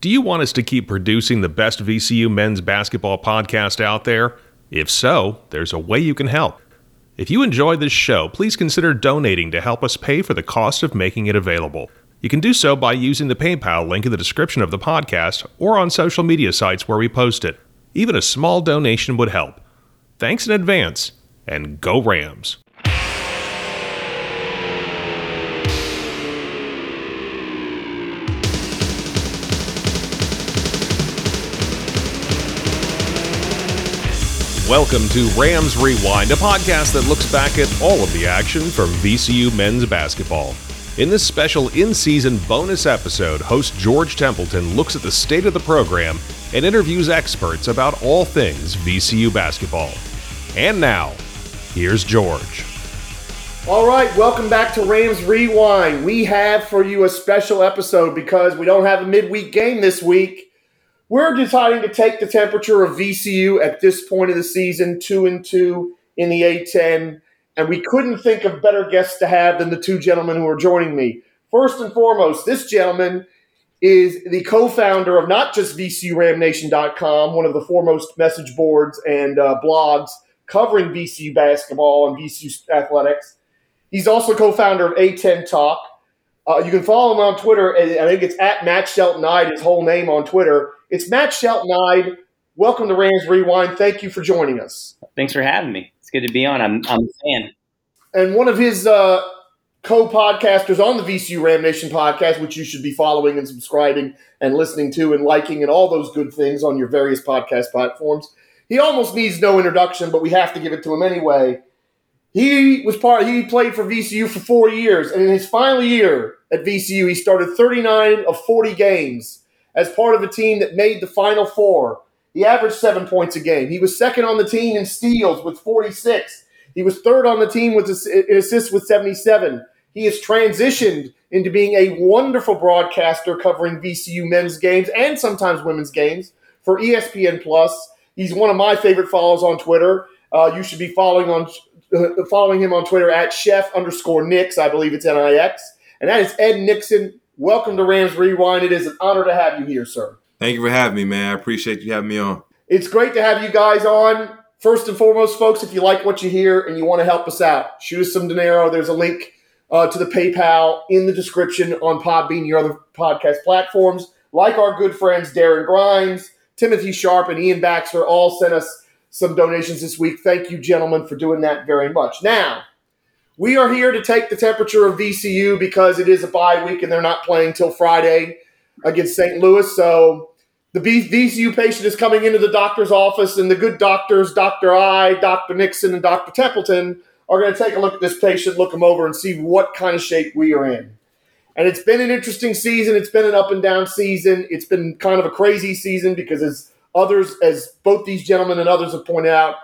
Do you want us to keep producing the best VCU men's basketball podcast out there? If so, there's a way you can help. If you enjoy this show, please consider donating to help us pay for the cost of making it available. You can do so by using the PayPal link in the description of the podcast or on social media sites where we post it. Even a small donation would help. Thanks in advance, and go Rams! Welcome to Rams Rewind, a podcast that looks back at all of the action from VCU men's basketball. In this special in season bonus episode, host George Templeton looks at the state of the program and interviews experts about all things VCU basketball. And now, here's George. All right, welcome back to Rams Rewind. We have for you a special episode because we don't have a midweek game this week. We're deciding to take the temperature of VCU at this point of the season, two and two in the A10, and we couldn't think of better guests to have than the two gentlemen who are joining me. First and foremost, this gentleman is the co-founder of not just VCURamNation.com, one of the foremost message boards and uh, blogs covering VCU basketball and VCU athletics. He's also co-founder of A10 Talk. Uh, you can follow him on Twitter. I think it's at Mat Sheldon-Eide, his whole name on Twitter. It's Mat Sheldon-Eide. Welcome to Rams Rewind. Thank you for joining us. Thanks for having me. It's good to be on. I'm, I'm a fan. And one of his uh, co-podcasters on the VCU Ram Nation podcast, which you should be following and subscribing and listening to and liking and all those good things on your various podcast platforms. He almost needs no introduction, but we have to give it to him anyway. He was part. He played for VCU for four years, and in his final year at VCU, he started 39 of 40 games as part of a team that made the Final Four. He averaged seven points a game. He was second on the team in steals with 46. He was third on the team with assists with 77. He has transitioned into being a wonderful broadcaster covering VCU men's games and sometimes women's games for ESPN Plus. He's one of my favorite follows on Twitter. Uh, you should be following on uh, following him on Twitter at chef underscore Nix. I believe it's N I X, and that is Ed Nixon. Welcome to Rams Rewind. It is an honor to have you here, sir. Thank you for having me, man. I appreciate you having me on. It's great to have you guys on. First and foremost, folks, if you like what you hear and you want to help us out, shoot us some dinero. There's a link uh, to the PayPal in the description on Podbean, your other podcast platforms. Like our good friends Darren Grimes, Timothy Sharp, and Ian Baxter all sent us some donations this week. Thank you, gentlemen, for doing that very much. Now, we are here to take the temperature of VCU because it is a bye week and they're not playing till Friday against St. Louis. So the VCU patient is coming into the doctor's office, and the good doctors, Dr. Eide, Dr. Nixon, and Dr. Templeton, are going to take a look at this patient, look him over, and see what kind of shape we are in. And it's been an interesting season. It's been an up and down season. It's been kind of a crazy season because, as others, as both these gentlemen and others have pointed out,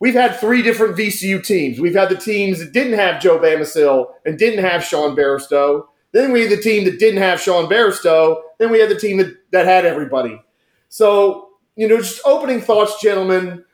we've had three different VCU teams. We've had the teams that didn't have Joe Bamisile and didn't have Sean Bairstow. Then we had the team that didn't have Sean Bairstow. Then we had the team that, that had everybody. So, you know, just opening thoughts, gentlemen,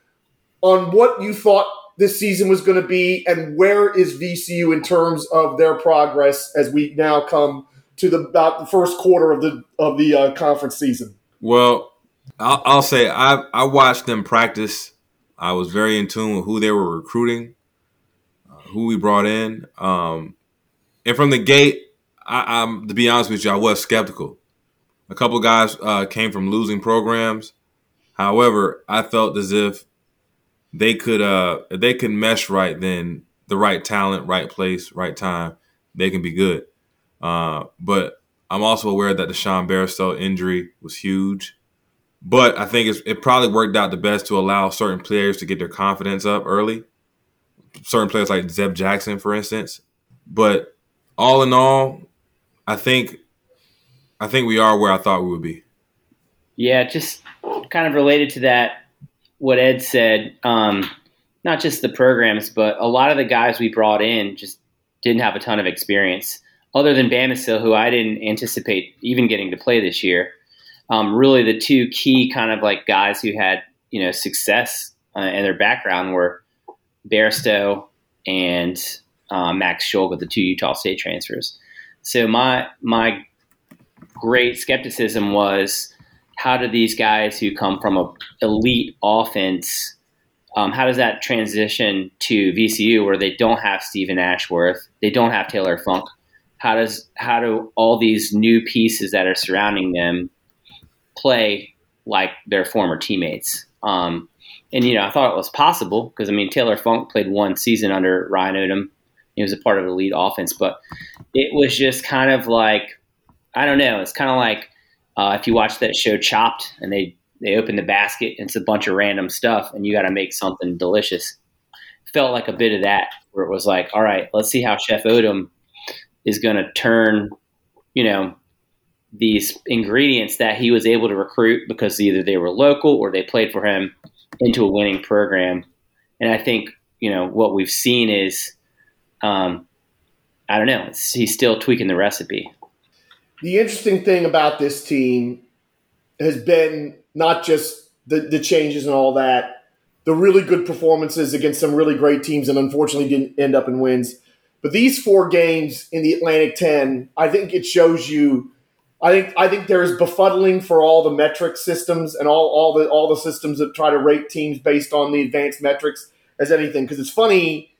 on what you thought this season was going to be and where is VCU in terms of their progress as we now come to the about the first quarter of the of the uh, conference season. Well, I'll, I'll say I I watched them practice I was very in tune with who they were recruiting, uh, who we brought in, um, and from the gate, I, am to be honest with you, I was skeptical. A couple guys uh, came from losing programs. However, I felt as if they could, uh, if they could mesh right, then the right talent, right place, right time, they can be good. Uh, but I'm also aware that the Sean Bairstow injury was huge. But I think it probably worked out the best to allow certain players to get their confidence up early. Certain players like Zeb Jackson, for instance. But all in all, I think I think we are where I thought we would be. Yeah, just kind of related to that, what Ed said. Um, not just the programs, but a lot of the guys we brought in just didn't have a ton of experience, other than Bamisile, who I didn't anticipate even getting to play this year um, really the two key kind of like guys who had you know success uh, in their background were Bairstow and uh, Max Shulga, the two Utah State transfers. So my my great skepticism was how do these guys who come from a elite offense, um, how does that transition to VCU where they don't have Stephen Ashworth, they don't have Taylor Funk? How does how do all these new pieces that are surrounding them play like their former teammates? Um, and you know, I thought it was possible because I mean, Taylor Funk played one season under Ryan Odom. He was a part of the lead offense, but it was just kind of like I don't know. It's kind of like uh, if you watch that show Chopped, and they they open the basket, and it's a bunch of random stuff, and you got to make something delicious. Felt like a bit of that, where it was like, all right, let's see how Chef Odom is going to turn, you know, these ingredients that he was able to recruit because either they were local or they played for him into a winning program. And I think you know what we've seen is, um, I don't know, he's still tweaking the recipe. The interesting thing about this team has been not just the, the changes and all that, the really good performances against some really great teams, and unfortunately didn't end up in wins. But these four games in the Atlantic 10, I think it shows you I think I think there is befuddling for all the metric systems and all, all the all the systems that try to rate teams based on the advanced metrics as anything. Because it's funny,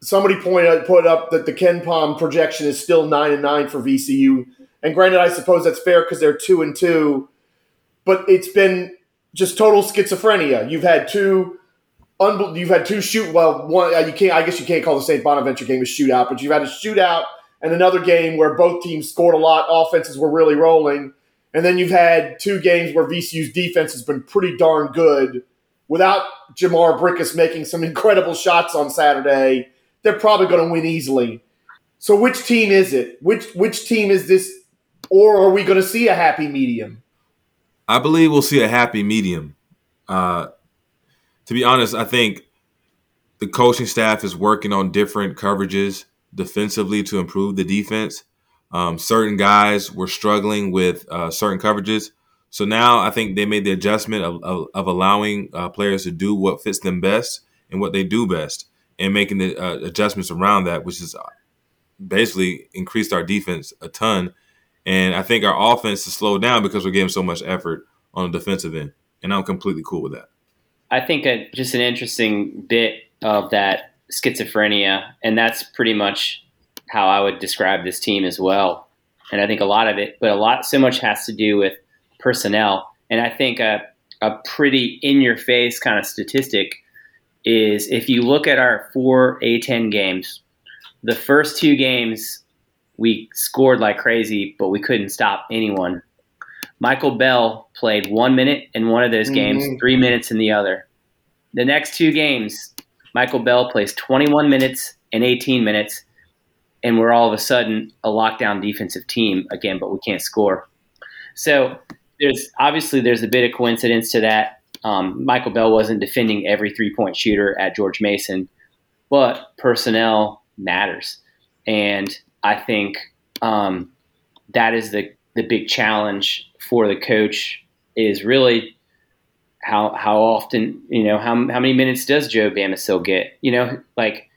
somebody pointed out, put up that the KenPom projection is still nine and nine for VCU. And granted, I suppose that's fair because they're two and two, but it's been just total schizophrenia. You've had two. You've had two shoot. Well, one uh, you can't. I guess you can't call the St. Bonaventure game a shootout, but you've had a shootout and another game where both teams scored a lot, offenses were really rolling. And then you've had two games where VCU's defense has been pretty darn good without Jhamir Brickus making some incredible shots on Saturday. They're probably going to win easily. So which team is it? Which which team is this or are we going to see a happy medium? I believe we'll see a happy medium. Uh, to be honest, I think the coaching staff is working on different coverages defensively to improve the defense. Um, certain guys were struggling with uh, certain coverages. So now I think they made the adjustment of, of, of allowing uh, players to do what fits them best and what they do best and making the uh, adjustments around that, which is uh, basically increased our defense a ton. And I think our offense has slowed down because we're giving so much effort on the defensive end. And I'm completely cool with that. I think just an interesting bit of that schizophrenia, and that's pretty much how I would describe this team as well. And I think a lot of it, but a lot so much has to do with personnel. And I think a, a pretty in your face kind of statistic is if you look at our four A10 games, the first two games we scored like crazy, but we couldn't stop anyone. Michael Bell played one minute in one of those games, mm-hmm. three minutes in the other. The next two games, Michael Bell plays 21 minutes and 18 minutes, and we're all of a sudden a lockdown defensive team again, but we can't score. So there's obviously there's a bit of coincidence to that. Um, Michael Bell wasn't defending every three point shooter at George Mason, but personnel matters, and I think um, that is the the big challenge for the coach is really how how often you know how how many minutes does Joe Bamisile get? You know, like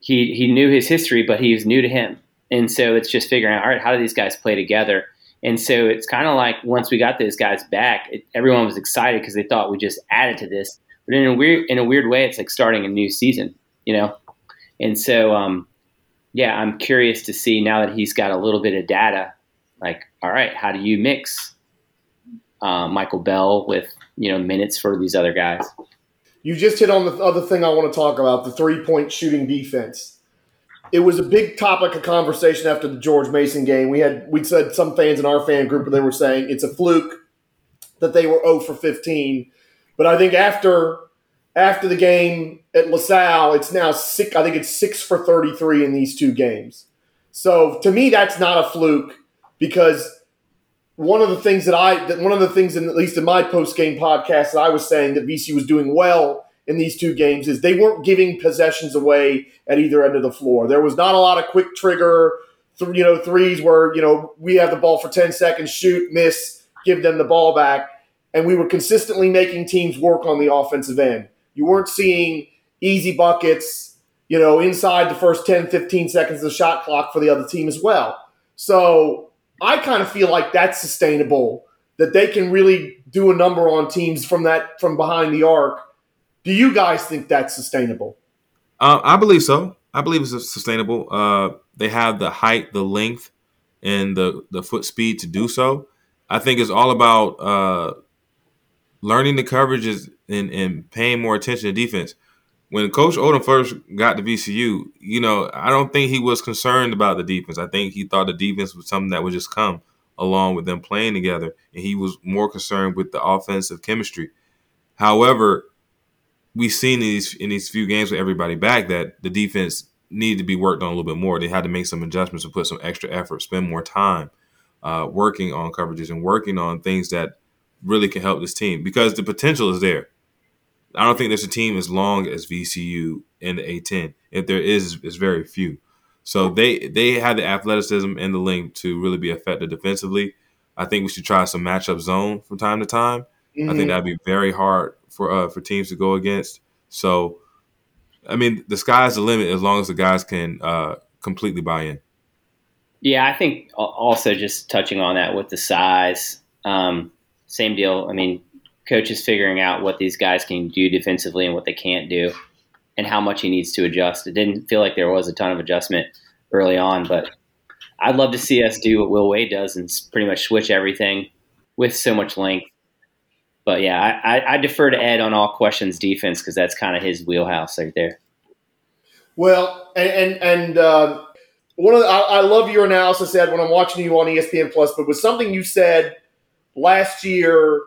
he he knew his history, but he was new to him, and so it's just figuring out all right, how do these guys play together? And so it's kind of like once we got those guys back, it, everyone was excited because they thought we just added to this. But in a weird in a weird way, it's like starting a new season, you know. And so, um, yeah, I'm curious to see now that he's got a little bit of data. Like, all right, how do you mix uh, Michael Bell with you know minutes for these other guys. You just hit on the other thing I want to talk about the three point shooting defense. It was a big topic of conversation after the George Mason game. We had we said some fans in our fan group, they were saying it's a fluke that they were 0 for 15. But I think after after the game at LaSalle, it's now six. I think it's six for 33 in these two games. So to me, that's not a fluke because one of the things that I that one of the things in at least in my post game podcast that I was saying that VC was doing well in these two games is they weren't giving possessions away at either end of the floor. There was not a lot of quick trigger, th- you know, threes where you know we have the ball for ten seconds, shoot, miss, give them the ball back, and we were consistently making teams work on the offensive end. You weren't seeing easy buckets, you know, inside the first 10, 15 seconds of the shot clock for the other team as well. So I kind of feel like that's sustainable, that they can really do a number on teams from that from behind the arc. Do you guys think that's sustainable? Uh, I believe so. I believe it's sustainable. Uh, they have the height, the length, and the the foot speed to do so. I think it's all about uh, learning the coverages and, and paying more attention to defense. When Coach Odom first got to VCU, you know, I don't think he was concerned about the defense. I think he thought the defense was something that would just come along with them playing together, and he was more concerned with the offensive chemistry. However, we've seen in these in these few games with everybody back that the defense needed to be worked on a little bit more. They had to make some adjustments and put some extra effort, spend more time uh, working on coverages and working on things that really can help this team because the potential is there. I don't think there's a team as long as VCU in the A10. If there is, it's very few. So they they have the athleticism and the length to really be effective defensively. I think we should try some matchup zone from time to time. Mm-hmm. I think mm-hmm. that'd be very hard for uh, for teams to go against. So, I mean, the sky's the limit as long as the guys can uh, completely buy in. Yeah, I think also just touching on that with the size, um, same deal. I mean, coaches figuring out what these guys can do defensively and what they can't do, and how much he needs to adjust. It didn't feel like there was a ton of adjustment early on, but I'd love to see us do what Will Wade does and pretty much switch everything with so much length. But yeah, I, I defer to Ed on all questions defense because that's kind of his wheelhouse right there. Well, and and, and uh, one of the, I, I, love your analysis, Ed, when I'm watching you on ESPN Plus. But was something you said last year,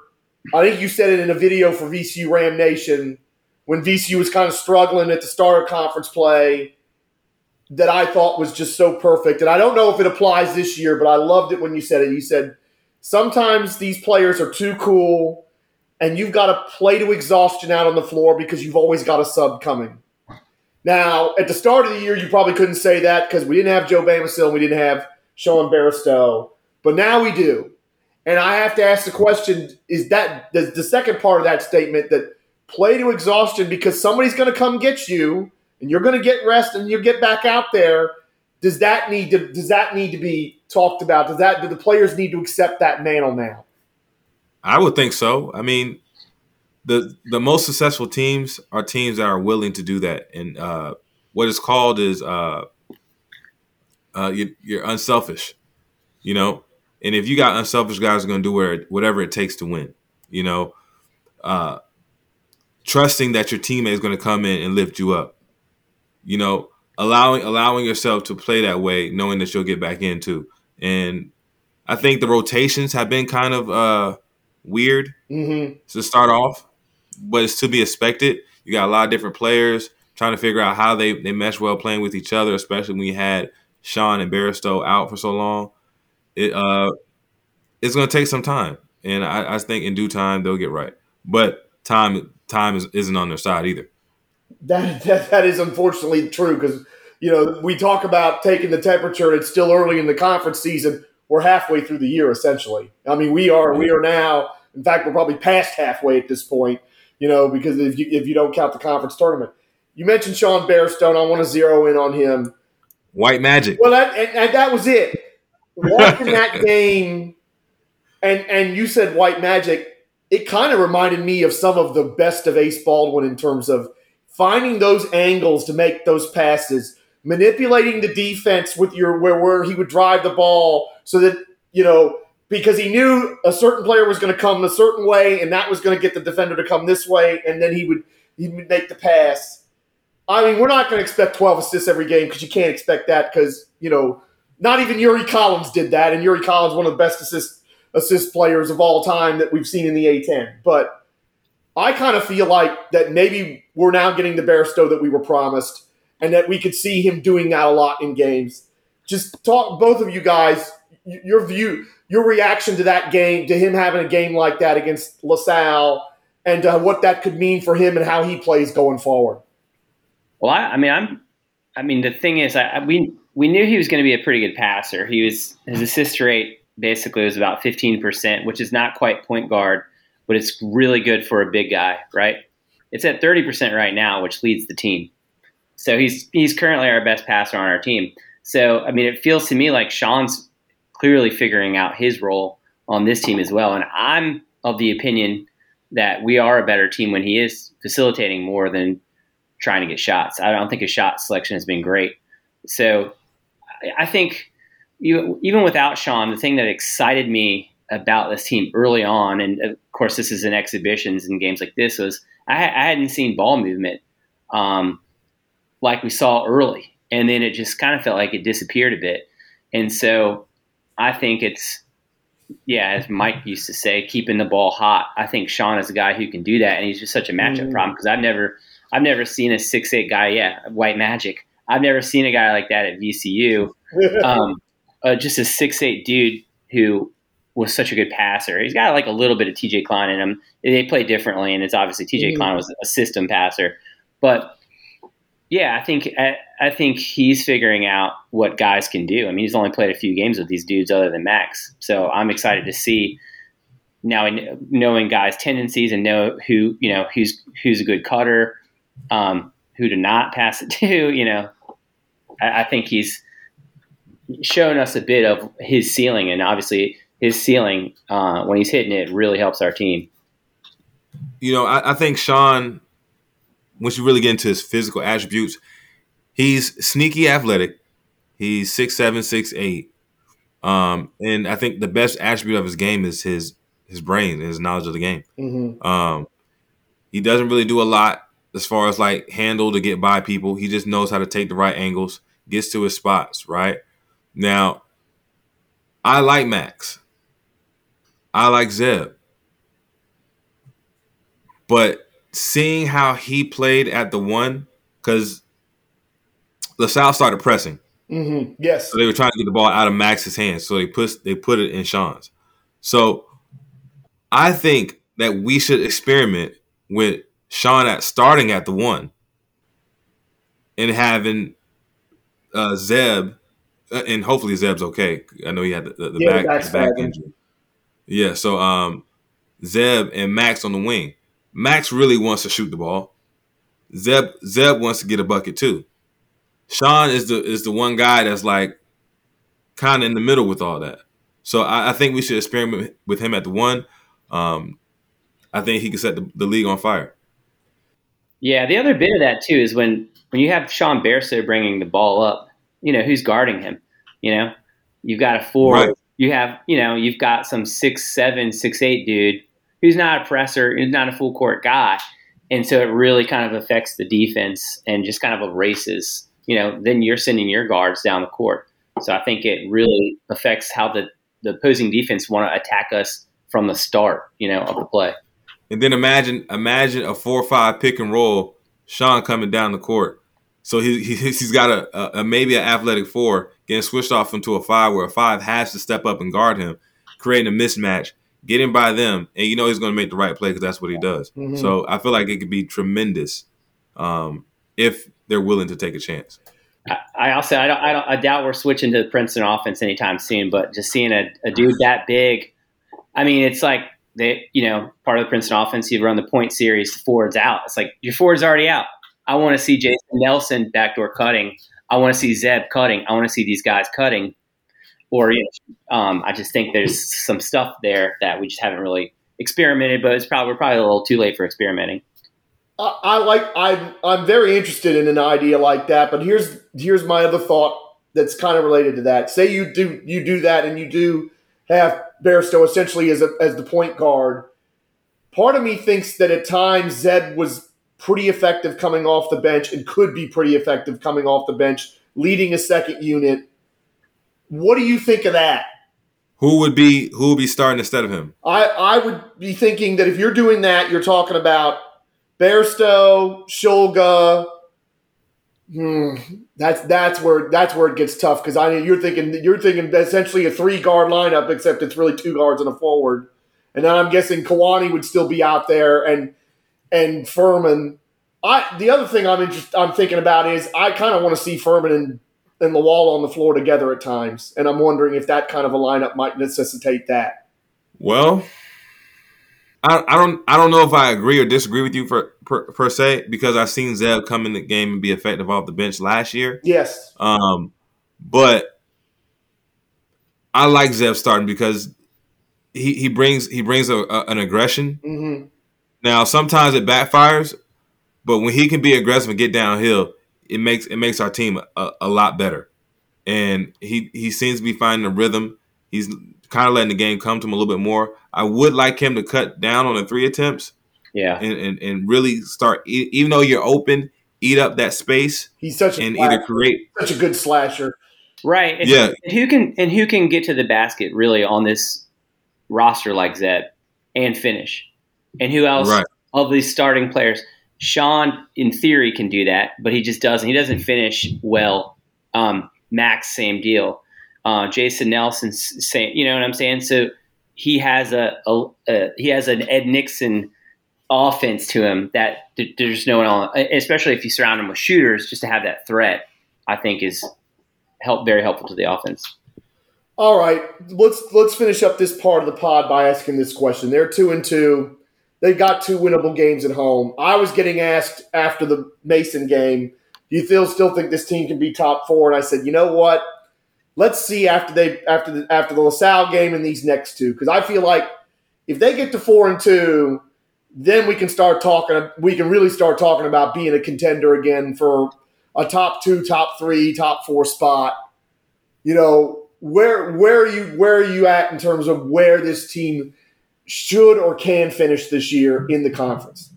I think you said it in a video for VCU Ram Nation when VCU was kind of struggling at the start of conference play. That I thought was just so perfect, and I don't know if it applies this year, but I loved it when you said it. You said sometimes these players are too cool, and you've got to play to exhaustion out on the floor because you've always got a sub coming. Now, at the start of the year, you probably couldn't say that because we didn't have Joe Bamisile and we didn't have Sean Bairstow, but now we do. And I have to ask the question: Is that the, the second part of that statement that play to exhaustion because somebody's going to come get you and you're going to get rest and you get back out there? Does that need to does that need to be talked about? Does that do the players need to accept that mantle now? I would think so. I mean, the the most successful teams are teams that are willing to do that, and uh, what is called is uh, uh, you, you're unselfish, you know. And if you got unselfish guys, are going to do whatever it takes to win, you know. Uh, trusting that your teammate is going to come in and lift you up, you know. Allowing allowing yourself to play that way, knowing that you'll get back in too. And I think the rotations have been kind of uh, weird mm-hmm. to start off but it's to be expected. You got a lot of different players trying to figure out how they, they mesh well playing with each other, especially when you had Sean and Bairstow out for so long. It uh, it's going to take some time, and I, I, think in due time they'll get right. But time time is, isn't on their side either. That that, that is unfortunately true because you know we talk about taking the temperature, and it's still early in the conference season. We're halfway through the year essentially. I mean, we are we are now. In fact, we're probably past halfway at this point you know, because if you if you don't count the conference tournament, you mentioned Sean Bairstow. I want to zero in on him. White magic. Well, that and, and that was it. Watching that game, and and you said white magic. It kind of reminded me of some of the best of Ace Baldwin in terms of finding those angles to make those passes, manipulating the defense with your where where he would drive the ball so that you know because he knew a certain player was going to come a certain way, and that was going to get the defender to come this way, and then he would he would make the pass. I mean, we're not going to expect 12 assists every game because you can't expect that because you know not even Yuri Collins did that, and Yuri Collins one of the best assist assist players of all time that we've seen in the A10. But I kind of feel like that maybe we're now getting the Bairstow that we were promised, and that we could see him doing that a lot in games. Just talk, both of you guys, your view your reaction to that game, to him having a game like that against LaSalle, and uh, what that could mean for him and how he plays going forward. Well, I, I mean, I'm, I mean, the thing is, I, we we knew he was going to be a pretty good passer. He was his assist rate basically was about 15%, which is not quite point guard, but it's really good for a big guy, right? It's at 30% right now, which leads the team. So he's he's currently our best passer on our team. So I mean, it feels to me like Sean's clearly figuring out his role on this team as well. And I'm of the opinion that we are a better team when he is facilitating more than trying to get shots. I don't think his shot selection has been great. So I think you, even without Sean, the thing that excited me about this team early on, and of course this is in exhibitions and games like this, was I, I hadn't seen ball movement um, like we saw early, and then it just kind of felt like it disappeared a bit. And so I think it's yeah, as Mike used to say, keeping the ball hot. I think Sean is a guy who can do that, and he's just such a matchup mm. problem because I've never, I've never seen a six eight guy. Yeah, white magic. I've never seen a guy like that at VCU. um, uh, just a six eight dude who was such a good passer. He's got like a little bit of TJ Cline in him. They play differently, and it's obviously TJ mm. Cline was a system passer, but yeah, I think I, I, think he's figuring out what guys can do. I mean, he's only played a few games with these dudes other than Max, so I'm excited to see now knowing guys' tendencies and know who you know who's who's a good cutter, um, who to not pass it to. You know, I, I think he's shown us a bit of his ceiling, and obviously his ceiling uh, when he's hitting it really helps our team. You know, I, I think Sean once you really get into his physical attributes, he's sneaky athletic. He's six seven, six eight. Um, and I think the best attribute of his game is his his brain and his knowledge of the game. Mm-hmm. Um, he doesn't really do a lot as far as like handle to get by people. He just knows how to take the right angles, gets to his spots, right? Now, I like Max. I like Zeb. But seeing how he played at the one, because LaSalle started pressing. Mm-hmm. Yes. So they were trying to get the ball out of Max's hands. So they put they put it in Sean's. So I think that we should experiment with Sean at starting at the one and having uh, Zeb, uh, and hopefully Zeb's okay. I know he had the, the, the yeah, back, back injury. Yeah, so um, Zeb and Max on the wing. Max really wants to shoot the ball. Zeb Zeb wants to get a bucket too. Sean is the is the one guy that's like kind of in the middle with all that. So I, I, think we should experiment with him at the one. Um, I think he can set the, the, league on fire. Yeah, the other bit of that too is when when you have Sean Bairstow bringing the ball up, you know who's guarding him. You know, you've got a four. Right. You have you know you've got some six seven six eight dude who's not a presser, who's not a full court guy. And so it really kind of affects the defense and just kind of erases, you know, then you're sending your guards down the court. So I think it really affects how the, the opposing defense want to attack us from the start, you know, of the play. And then imagine imagine a four or five pick and roll, Sean coming down the court. So he, he he's got a, a, a maybe an athletic four getting switched off into a five where a five has to step up and guard him, creating a mismatch getting by them, and you know he's going to make the right play because that's what he does. Mm-hmm. So I feel like it could be tremendous um, if they're willing to take a chance. I, also I don't, I don't I doubt we're switching to the Princeton offense anytime soon. But just seeing a, a dude that big, I mean, it's like they you know part of the Princeton offense. You run the point series, the forwards out. It's like your forwards already out. I want to see Jason Nelson backdoor cutting. I want to see Zeb cutting. I want to see these guys cutting or you know, um, I just think there's some stuff there that we just haven't really experimented, but it's probably we're probably a little too late for experimenting. I, I like I'm I'm very interested in an idea like that, but here's here's my other thought that's kind of related to that. Say you do you do that and you do have Bairstow essentially as a, as the point guard. Part of me thinks that at times Zeb was pretty effective coming off the bench and could be pretty effective coming off the bench, leading a second unit what do you think of that? Who would be who would be starting instead of him? I, I would be thinking that if you're doing that, you're talking about Bairstow, Shulga. Hmm, that's that's where that's where it gets tough because I you're thinking you're thinking essentially a three guard lineup, except it's really two guards and a forward. And then I'm guessing Kuany would still be out there and and Fermin. I the other thing I'm interested I'm thinking about is I kind of want to see Fermin and and Lawal on the floor together at times. And I'm wondering if that kind of a lineup might necessitate that. Well, I, I don't I don't know if I agree or disagree with you for per, per, se because I've seen Zeb come in the game and be effective off the bench last year. Yes. Um, but I like Zeb starting because he he brings he brings a, a an aggression. hmm Now sometimes it backfires, but when he can be aggressive and get downhill, it makes it makes our team a, a lot better. And he he seems to be finding a rhythm. He's kind of letting the game come to him a little bit more. I would like him to cut down on the three attempts Yeah. and and, and really start even though you're open, eat up that space He's such a and slasher, either create such a good slasher. Right. And, Yeah. and who can and who can get to the basket really on this roster like Zeb and finish? And who else right. of these starting players? Sean, in theory, can do that, but he just doesn't. He doesn't finish well. Um, Max, same deal. Uh, Jason Nelson, same. You know what I'm saying? So he has a, a, a he has an Ed Nixon offense to him that th- there's no one on, especially if you surround him with shooters, just to have that threat. I think is help very helpful to the offense. All right, let's let's finish up this part of the pod by asking this question. They're two and two. They got two winnable games at home. I was getting asked after the Mason game, "Do you still still think this team can be top four? And I said, "You know what? Let's see after they after the after the LaSalle game and these next two because I feel like if they get to four and two, then we can start talking. We can really start talking about being a contender again for a top two, top three, top four spot. You know, where where are you where are you at in terms of where this team should or can finish this year in the conference?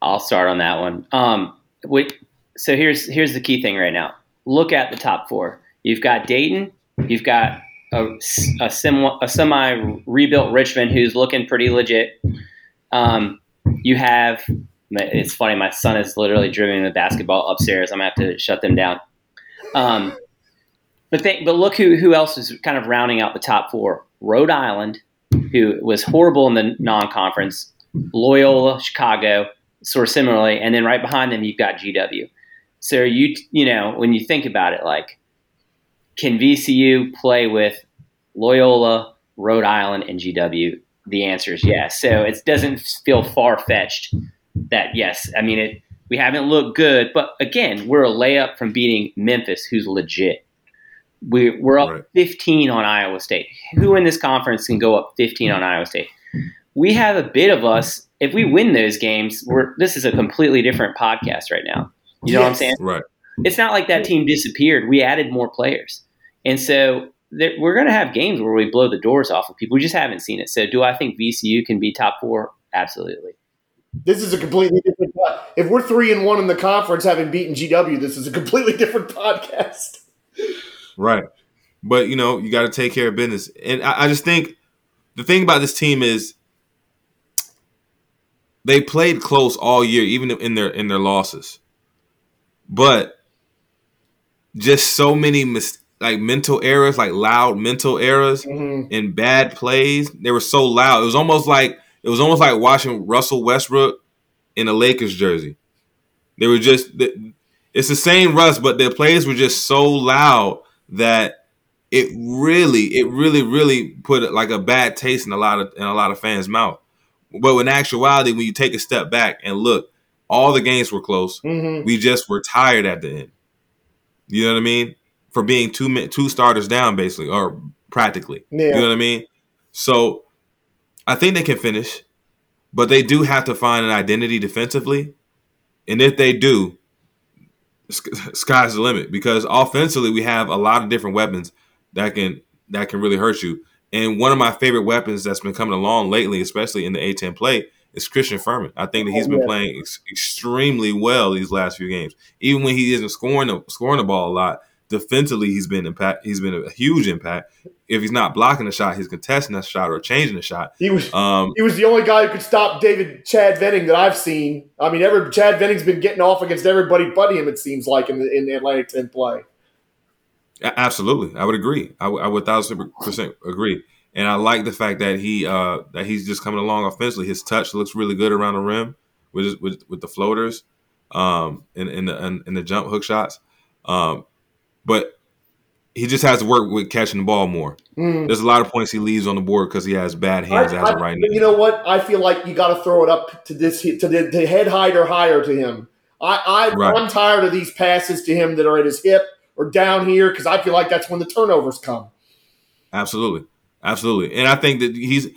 I'll start on that one. Um, wait, so here's here's the key thing right now. Look at the top four. You've got Dayton. You've got a, a, sim, a semi rebuilt Richmond who's looking pretty legit. Um, you have. It's funny. My son is literally dribbling the basketball upstairs. I'm gonna have to shut them down. Um, but think, but look who who else is kind of rounding out the top four. Rhode Island, who was horrible in the non-conference. Loyola, Chicago, sort of similarly, and then right behind them you've got GW. So you you know when you think about it, like can VCU play with Loyola, Rhode Island, and GW? The answer is yes. So it doesn't feel far fetched that yes. I mean it. We haven't looked good, but again, we're a layup from beating Memphis, who's legit. We, we're up Right. 15 on Iowa State. Who in this conference can go up 15 on Iowa State? We have a bit of us. If we win those games, we're this is a completely different podcast right now. You know what I'm saying? Right. It's not like that team disappeared. We added more players, and so there, we're going to have games where we blow the doors off of people. We just haven't seen it. So, do I think VCU can be top four? Absolutely. This is a completely different. If we're three and one in the conference, having beaten GW, this is a completely different podcast. Right. But you know, you got to take care of business. And I, I just think the thing about this team is they played close all year, even in their in their losses. But just so many mis- like mental errors, like loud mental errors Mhm. and bad plays. They were so loud. It was almost like it was almost like watching Russell Westbrook in a Lakers jersey. They were just it's the same Russ, but their plays were just so loud that it really, it really, really put like a bad taste in a lot of in a lot of fans' mouth. But in actuality, when you take a step back and look, all the games were close. Mhm. We just were tired at the end. You know what I mean? For being two two starters down, basically, or practically. Yeah. You know what I mean? So I think they can finish, but they do have to find an identity defensively. And if they do, sky's the limit because offensively we have a lot of different weapons that can that can really hurt you. And one of my favorite weapons that's been coming along lately, especially in the A10 play, is Christian Fermin. I think that he's been playing ex- extremely well these last few games. Even when he isn't scoring the, scoring the ball a lot, defensively he's been impact. He's been a huge impact. If he's not blocking a shot, he's contesting a shot or changing a shot. He was Um, he was the only guy who could stop David Chad Venning that I've seen. I mean, every Chad Venning's been getting off against everybody but him. It seems like in the in the Atlantic Ten play. A- Absolutely, I would agree. I would- I would thousand percent agree. And I like the fact that he uh, that he's just coming along offensively. His touch looks really good around the rim with his, with with the floaters, um, and in the and, and the jump hook shots. Um, but he just has to work with catching the ball more. Mm. There's a lot of points he leaves on the board because he has bad hands I- as I- of right but now. You know what? I feel like you got to throw it up to this to the to head height or higher to him. I, I Right. I'm tired of these passes to him that are at his hip or down here because I feel like that's when the turnovers come. Absolutely, absolutely. And I think that he's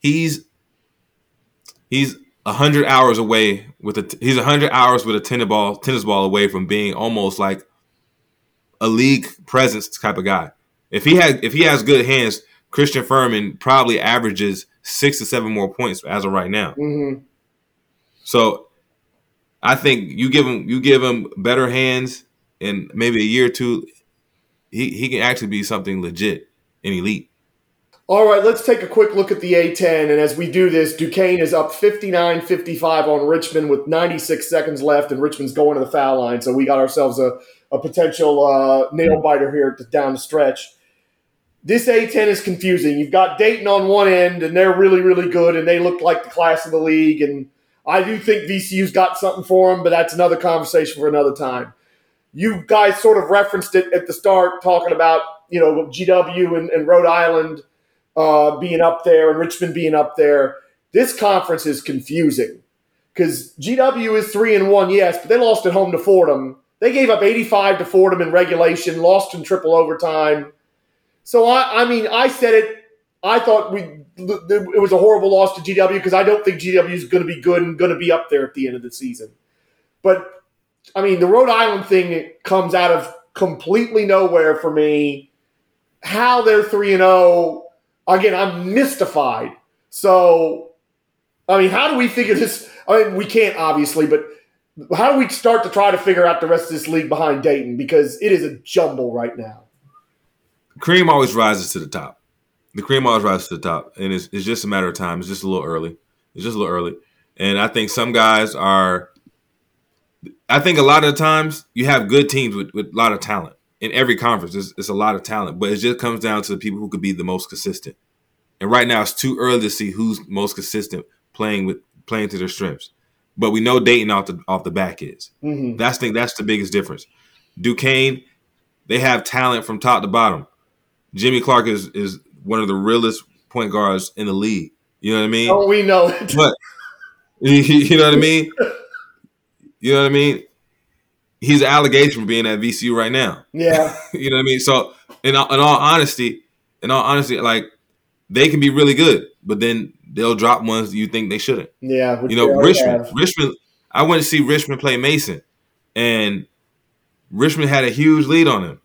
he's he's a hundred hours away with a he's a hundred hours with a tennis ball tennis ball away from being almost like a league presence type of guy. If he had if he has good hands, Christian Fermin probably averages six to seven more points as of right now. Mm-hmm. So I think you give him you give him better hands in maybe a year or two, he, he can actually be something legit and elite. All right, let's take a quick look at the A10. And as we do this, Duquesne is up 59 55 on Richmond with 96 seconds left, and Richmond's going to the foul line. So we got ourselves a, a potential uh, nail biter here down the stretch. This A10 is confusing. You've got Dayton on one end, and they're really, really good, and they look like the class of the league. And I do think VCU's got something for them, but that's another conversation for another time. You guys sort of referenced it at the start, talking about you know GW and, and Rhode Island uh, being up there and Richmond being up there. This conference is confusing because GW is three and one, yes, but they lost at home to Fordham. They gave up 85 to Fordham in regulation, lost in triple overtime. So I, I mean, I said it. I thought we it was a horrible loss to GW because I don't think GW is going to be good and going to be up there at the end of the season. But I mean, the Rhode Island thing comes out of completely nowhere for me. How they're three and zero oh, again, I'm mystified. So, I mean, how do we figure this? I mean, we can't obviously, but how do we start to try to figure out the rest of this league behind Dayton because it is a jumble right now. Cream always rises to the top. The cream always rises to the top, and it's, it's just a matter of time. It's just a little early. It's just a little early, and I think some guys are. I think a lot of times you have good teams with, with a lot of talent in every conference. It's, it's a lot of talent, but it just comes down to the people who could be the most consistent. And right now, it's too early to see who's most consistent playing with playing to their strengths. But we know Dayton off the off the back is. Mm-hmm. That's the that's the biggest difference. Duquesne, they have talent from top to bottom. Jimmie Clark is is one of the realest point guards in the league. You know what I mean? Oh, we know it. But you know what I mean? You know what I mean? He's an allegation for being at VCU right now. Yeah. you know what I mean? So in in all honesty, in all honesty, like they can be really good, but then they'll drop ones you think they shouldn't. Yeah. You know, Richmond, have. Richmond. I went to see Richmond play Mason, and Richmond had a huge lead on him.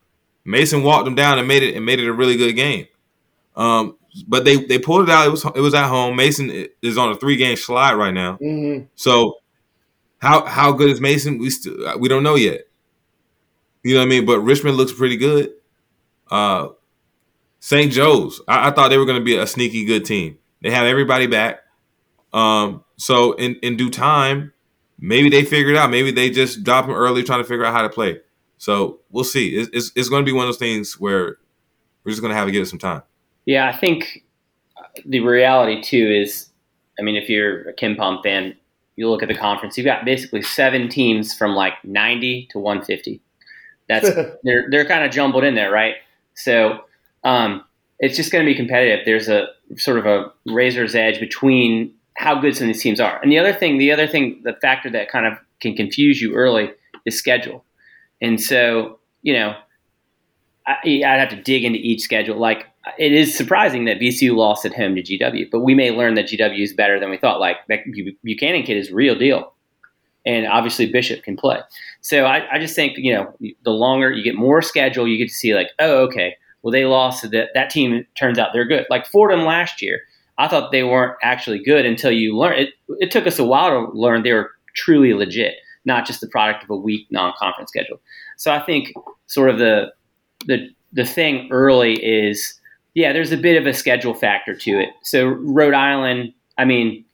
Mason walked them down and made it and made it a really good game. Um, but they they pulled it out. It was it was at home. Mason is on a three game slide right now. Mm-hmm. So how how good is Mason? We still we don't know yet. You know what I mean? But Richmond looks pretty good. Uh, St. Joe's, I, I, thought they were going to be a sneaky good team. They have everybody back. Um, so in in due time, maybe they figure it out. Maybe they just drop them early, trying to figure out how to play. So we'll see. It's, it's, it's going to be one of those things where we're just going to have to give it some time. Yeah, I think the reality too is, I mean, if you're a KenPom fan, you look at the conference. You've got basically seven teams from like 90 to 150. That's they're they're kind of jumbled in there, right? So um, it's just going to be competitive. There's a sort of a razor's edge between how good some of these teams are. And the other thing, the other thing, the factor that kind of can confuse you early is schedule. And so, you know, I, would have to dig into each schedule. Like, it is surprising that VCU lost at home to GW, but we may learn that GW is better than we thought. Like, that Buchanan kid is real deal. And obviously, Bishop can play. So I, I just think, you know, the longer you get more schedule, you get to see, like, oh, okay, well, they lost that. That team turns out they're good. Like Fordham last year, I thought they weren't actually good until you learn. It, it took us a while to learn they were truly legit not just the product of a weak non-conference schedule. So I think sort of the the the thing early is yeah, there's a bit of a schedule factor to it. So Rhode Island, I mean,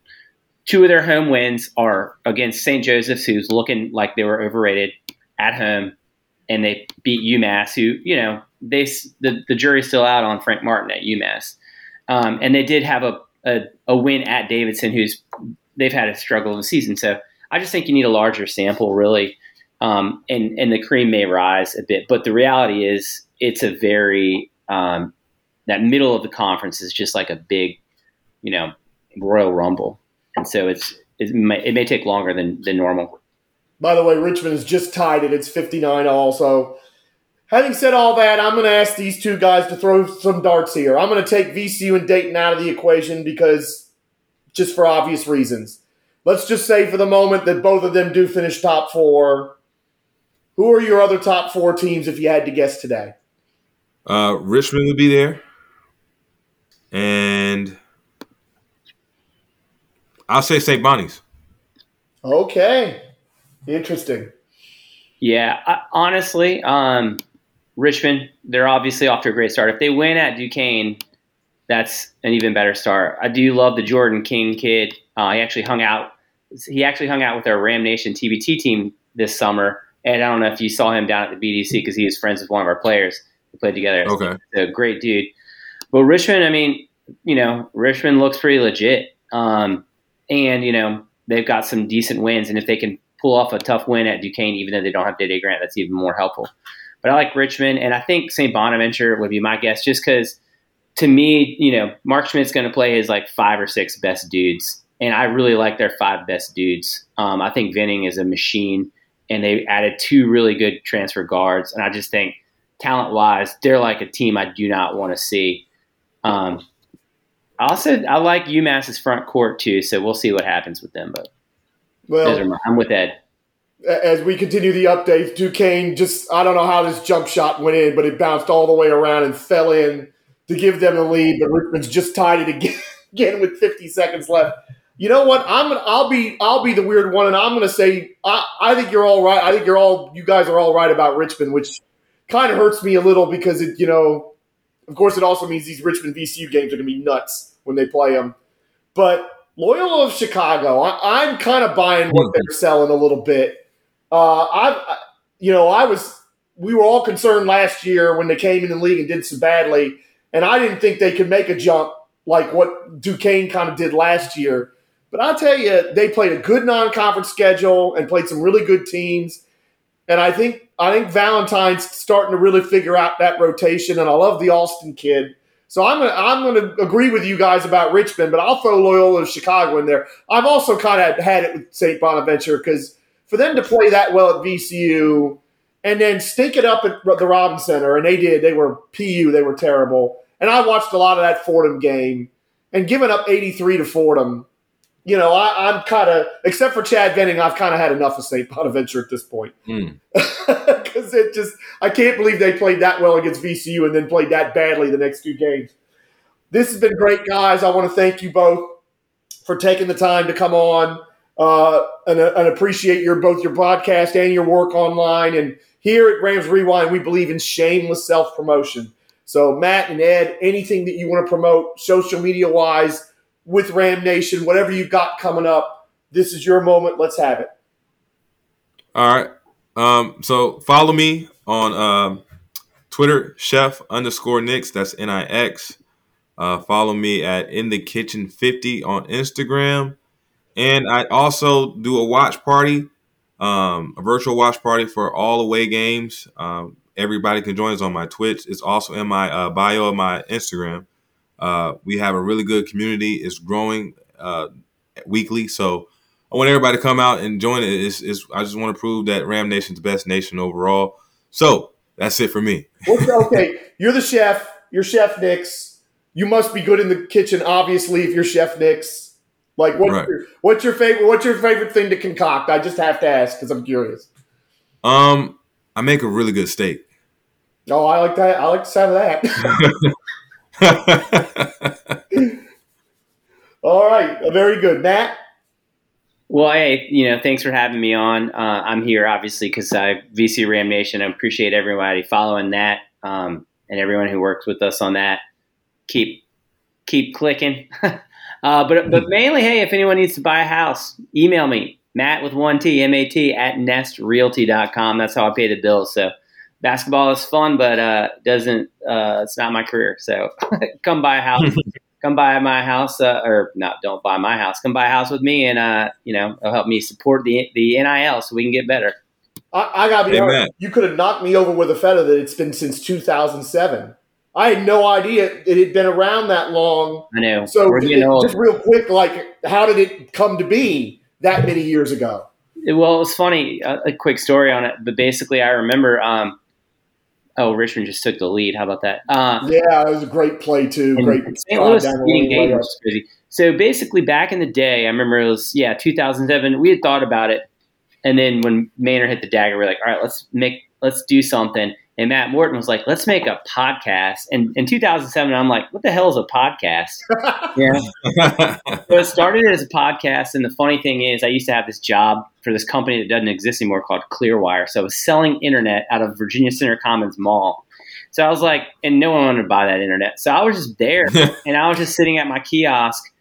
two of their home wins are against St. Joseph's, who's looking like they were overrated at home, and they beat UMass, who you know they the the jury's still out on Frank Martin at UMass, um, and they did have a, a a win at Davidson, who's they've had a struggle of the season. So I just think you need a larger sample, really, um, and and the cream may rise a bit. But the reality is, it's a very um, that middle of the conference is just like a big, you know, Royal Rumble, and so it's it may, it may take longer than than normal. By the way, Richmond is just tied it. It's fifty nine all. So, having said all that, I'm going to ask these two guys to throw some darts here. I'm going to take VCU and Dayton out of the equation because just for obvious reasons. Let's just say for the moment that both of them do finish top four. Who are your other top four teams if you had to guess today? Uh, Richmond would be there, and I'll say St. Bonnie's. Okay, interesting. Yeah, I, honestly, um, Richmond, they're obviously off to a great start. If they win at Duquesne, that's an even better start. I do love the Jordan King kid. Uh, he actually hung out. He actually hung out with our Ram Nation TBT team this summer, and I don't know if you saw him down at the BDC because he was friends with one of our players. We played together. Okay, a great dude. But Richmond, I mean, you know, Richmond looks pretty legit, um, and you know they've got some decent wins, and if they can pull off a tough win at Duquesne, even though they don't have Dae Dae Grant, that's even more helpful. But I like Richmond, and I think St. Bonaventure would be my guess, just because to me, you know, Mark Schmidt's going to play his like five or six best dudes, and I really like their five best dudes. Um, I think Venning is a machine, and they added two really good transfer guards, and I just think talent wise, they're like a team I do not want to see. Um, I also I like UMass's front court too, so we'll see what happens with them. But well, my, I'm with Ed. As we continue the updates, Duquesne just I don't know how this jump shot went in, but it bounced all the way around and fell in to give them the lead. But Richmond's just tied it again, again with 50 seconds left. You know what? I'm gonna I'll be I'll be the weird one, and I'm gonna say I, I think you're all right. I think you're all you guys are all right about Richmond, which kind of hurts me a little because it you know, of course, it also means these Richmond VCU games are gonna be nuts when they play them. But Loyola of Chicago, I, am kind of buying what they're selling a little bit. Uh, I, you know, I was, we were all concerned last year when they came in the league and did so badly, and I didn't think they could make a jump like what Duquesne kind of did last year. But I'll tell you, they played a good non-conference schedule and played some really good teams. And I think I think Valentine's starting to really figure out that rotation. And I love the Alston kid. So I'm gonna I'm gonna agree with you guys about Richmond, but I'll throw Loyola Chicago in there. I've also kind of had it with St. Bonaventure because for them to play that well at VCU and then stink it up at the Robins Center, and they did. They were PU. They were terrible. And I watched a lot of that Fordham game, and giving up 83 to Fordham, you know, I, am kind of, except for Chad Venning, I've kind of had enough of St. Bonaventure at this point. Mm. because it just I can't believe they played that well against VCU and then played that badly the next two games. This has been great, guys. I want to thank you both for taking the time to come on uh, and, uh, and appreciate your both your podcast and your work online. And here at Rams Rewind, we believe in shameless self promotion. So, Mat and Ed, anything that you want to promote social media wise with Ram Nation, whatever you've got coming up, this is your moment. Let's have it. All right. Um, so follow me on um, Twitter, chef underscore Nix. That's N I X. Uh, follow me at In the Kitchen 50 on Instagram. And I also do a watch party, um, a virtual watch party for all away games. Um, everybody can join us on my Twitch. It's also in my uh, bio of my Instagram. Uh, we have a really good community. It's growing uh, weekly. So I want everybody to come out and join it. It's, it's, I just want to prove that Ram Nation's the best nation overall. So that's it for me. okay, you're the chef. You're Chef Nix. You must be good in the kitchen, obviously, if you're Chef Nix. Like, what's, right. your, what's your favorite? What's your favorite thing to concoct? I just have to ask because I'm curious. Um, I make a really good steak. Oh, I like that. I like the sound of that. All right, very good, Mat. Well, hey, you know, thanks for having me on. Uh, I'm here obviously because I VC Ram Nation. I appreciate everybody following that um, and everyone who works with us on that. Keep keep clicking. uh, but but mainly, hey, if anyone needs to buy a house, email me Mat with one T M A T at nestrealty.com. That's how I pay the bills. So basketball is fun, but uh, doesn't uh, it's not my career. So come buy a house. come buy my house, uh, or not, don't buy my house. Come buy a house with me, and uh, you know, it'll help me support the the NIL so we can get better. I, I gotta be honest. You could have knocked me over with a feather that it's been since 2007. I had no idea it had been around that long. I know. So it, just real quick, like, how did it come to be that many years ago? Well, it was funny. A, a quick story on it, but basically, I remember um, Oh, Richmond just took the lead. How about that? Uh, yeah, it was a great play too. Great. St. Louis beating Dayton was crazy. So basically, back in the day, I remember it was yeah 2007. We had thought about it, and then when Maynor hit the dagger, we are like, all right, let's make let's do something. And Matt Morton was like, let's make a podcast. And in 2007, I'm like, what the hell is a podcast? yeah. so it started as a podcast. And the funny thing is, I used to have this job for this company that doesn't exist anymore called Clearwire. So I was selling internet out of Virginia Center Commons Mall. So I was like, and no one wanted to buy that internet. So I was just there and I was just sitting at my kiosk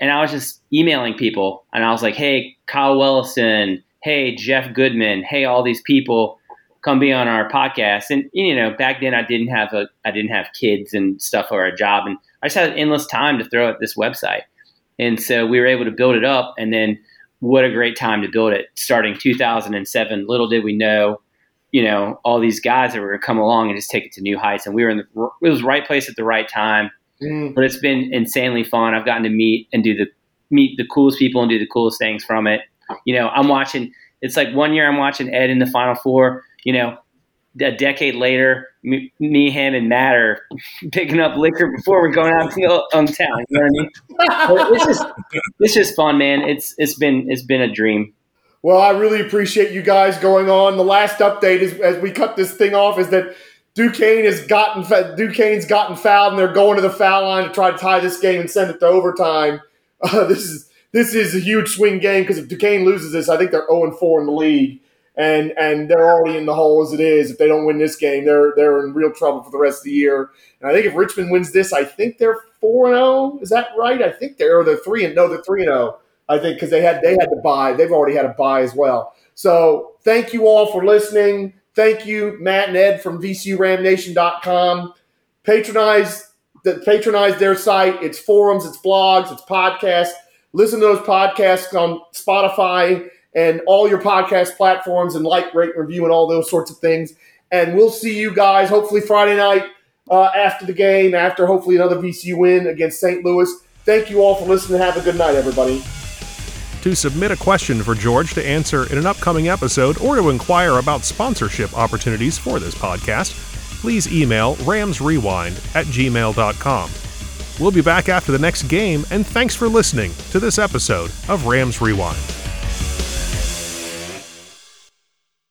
and I was just emailing people. And I was like, hey, Kyle Whelliston. Hey, Jeff Goodman. Hey, all these people come be on our podcast. And you know, back then I didn't have a I didn't have kids and stuff or a job, and I just had endless time to throw at this website. And so we were able to build it up, and then what a great time to build it. Starting 2007, little did we know, you know, all these guys that were going to come along and just take it to new heights. And we were in the it was right place at the right time. Mm. But it's been insanely fun. I've gotten to meet and do the meet the coolest people and do the coolest things from it. You know, I'm watching. It's like one year I'm watching Ed in the Final Four you know, a decade later, me, me, him, and Matt are picking up liquor before we're going out to on town. You know what I mean? it's just it's just fun, man. It's it's been it's been a dream. Well, I really appreciate you guys going on. The last update is as we cut this thing off is that Duquesne has gotten Duquesne's gotten fouled, and they're going to the foul line to try to tie this game and send it to overtime. Uh, this is this is a huge swing game because if Duquesne loses this, I think they're zero oh four in the league and and they're already in the hole as it is. If they don't win this game, they're they're in real trouble for the rest of the year. And I think if Richmond wins this, I think they're four and zero. Oh. Is that right? I think they're or they're three and no, they're three and zero. Oh. I think because they had they had to buy. They've already had a buy as well. So thank you all for listening. Thank you, Mat and Ed from VCURamNation.com. Patronize the patronize their site. It's forums, it's blogs, it's podcasts. Listen to those podcasts on Spotify and all your podcast platforms and like, rate, review, and all those sorts of things. And we'll see you guys hopefully Friday night uh, after the game, after hopefully another VCU win against St. Louis. Thank you all for listening. Have a good night, everybody. To submit a question for George to answer in an upcoming episode or to inquire about sponsorship opportunities for this podcast, please email ramsrewind at gmail.com. We'll be back after the next game, and thanks for listening to this episode of Rams Rewind.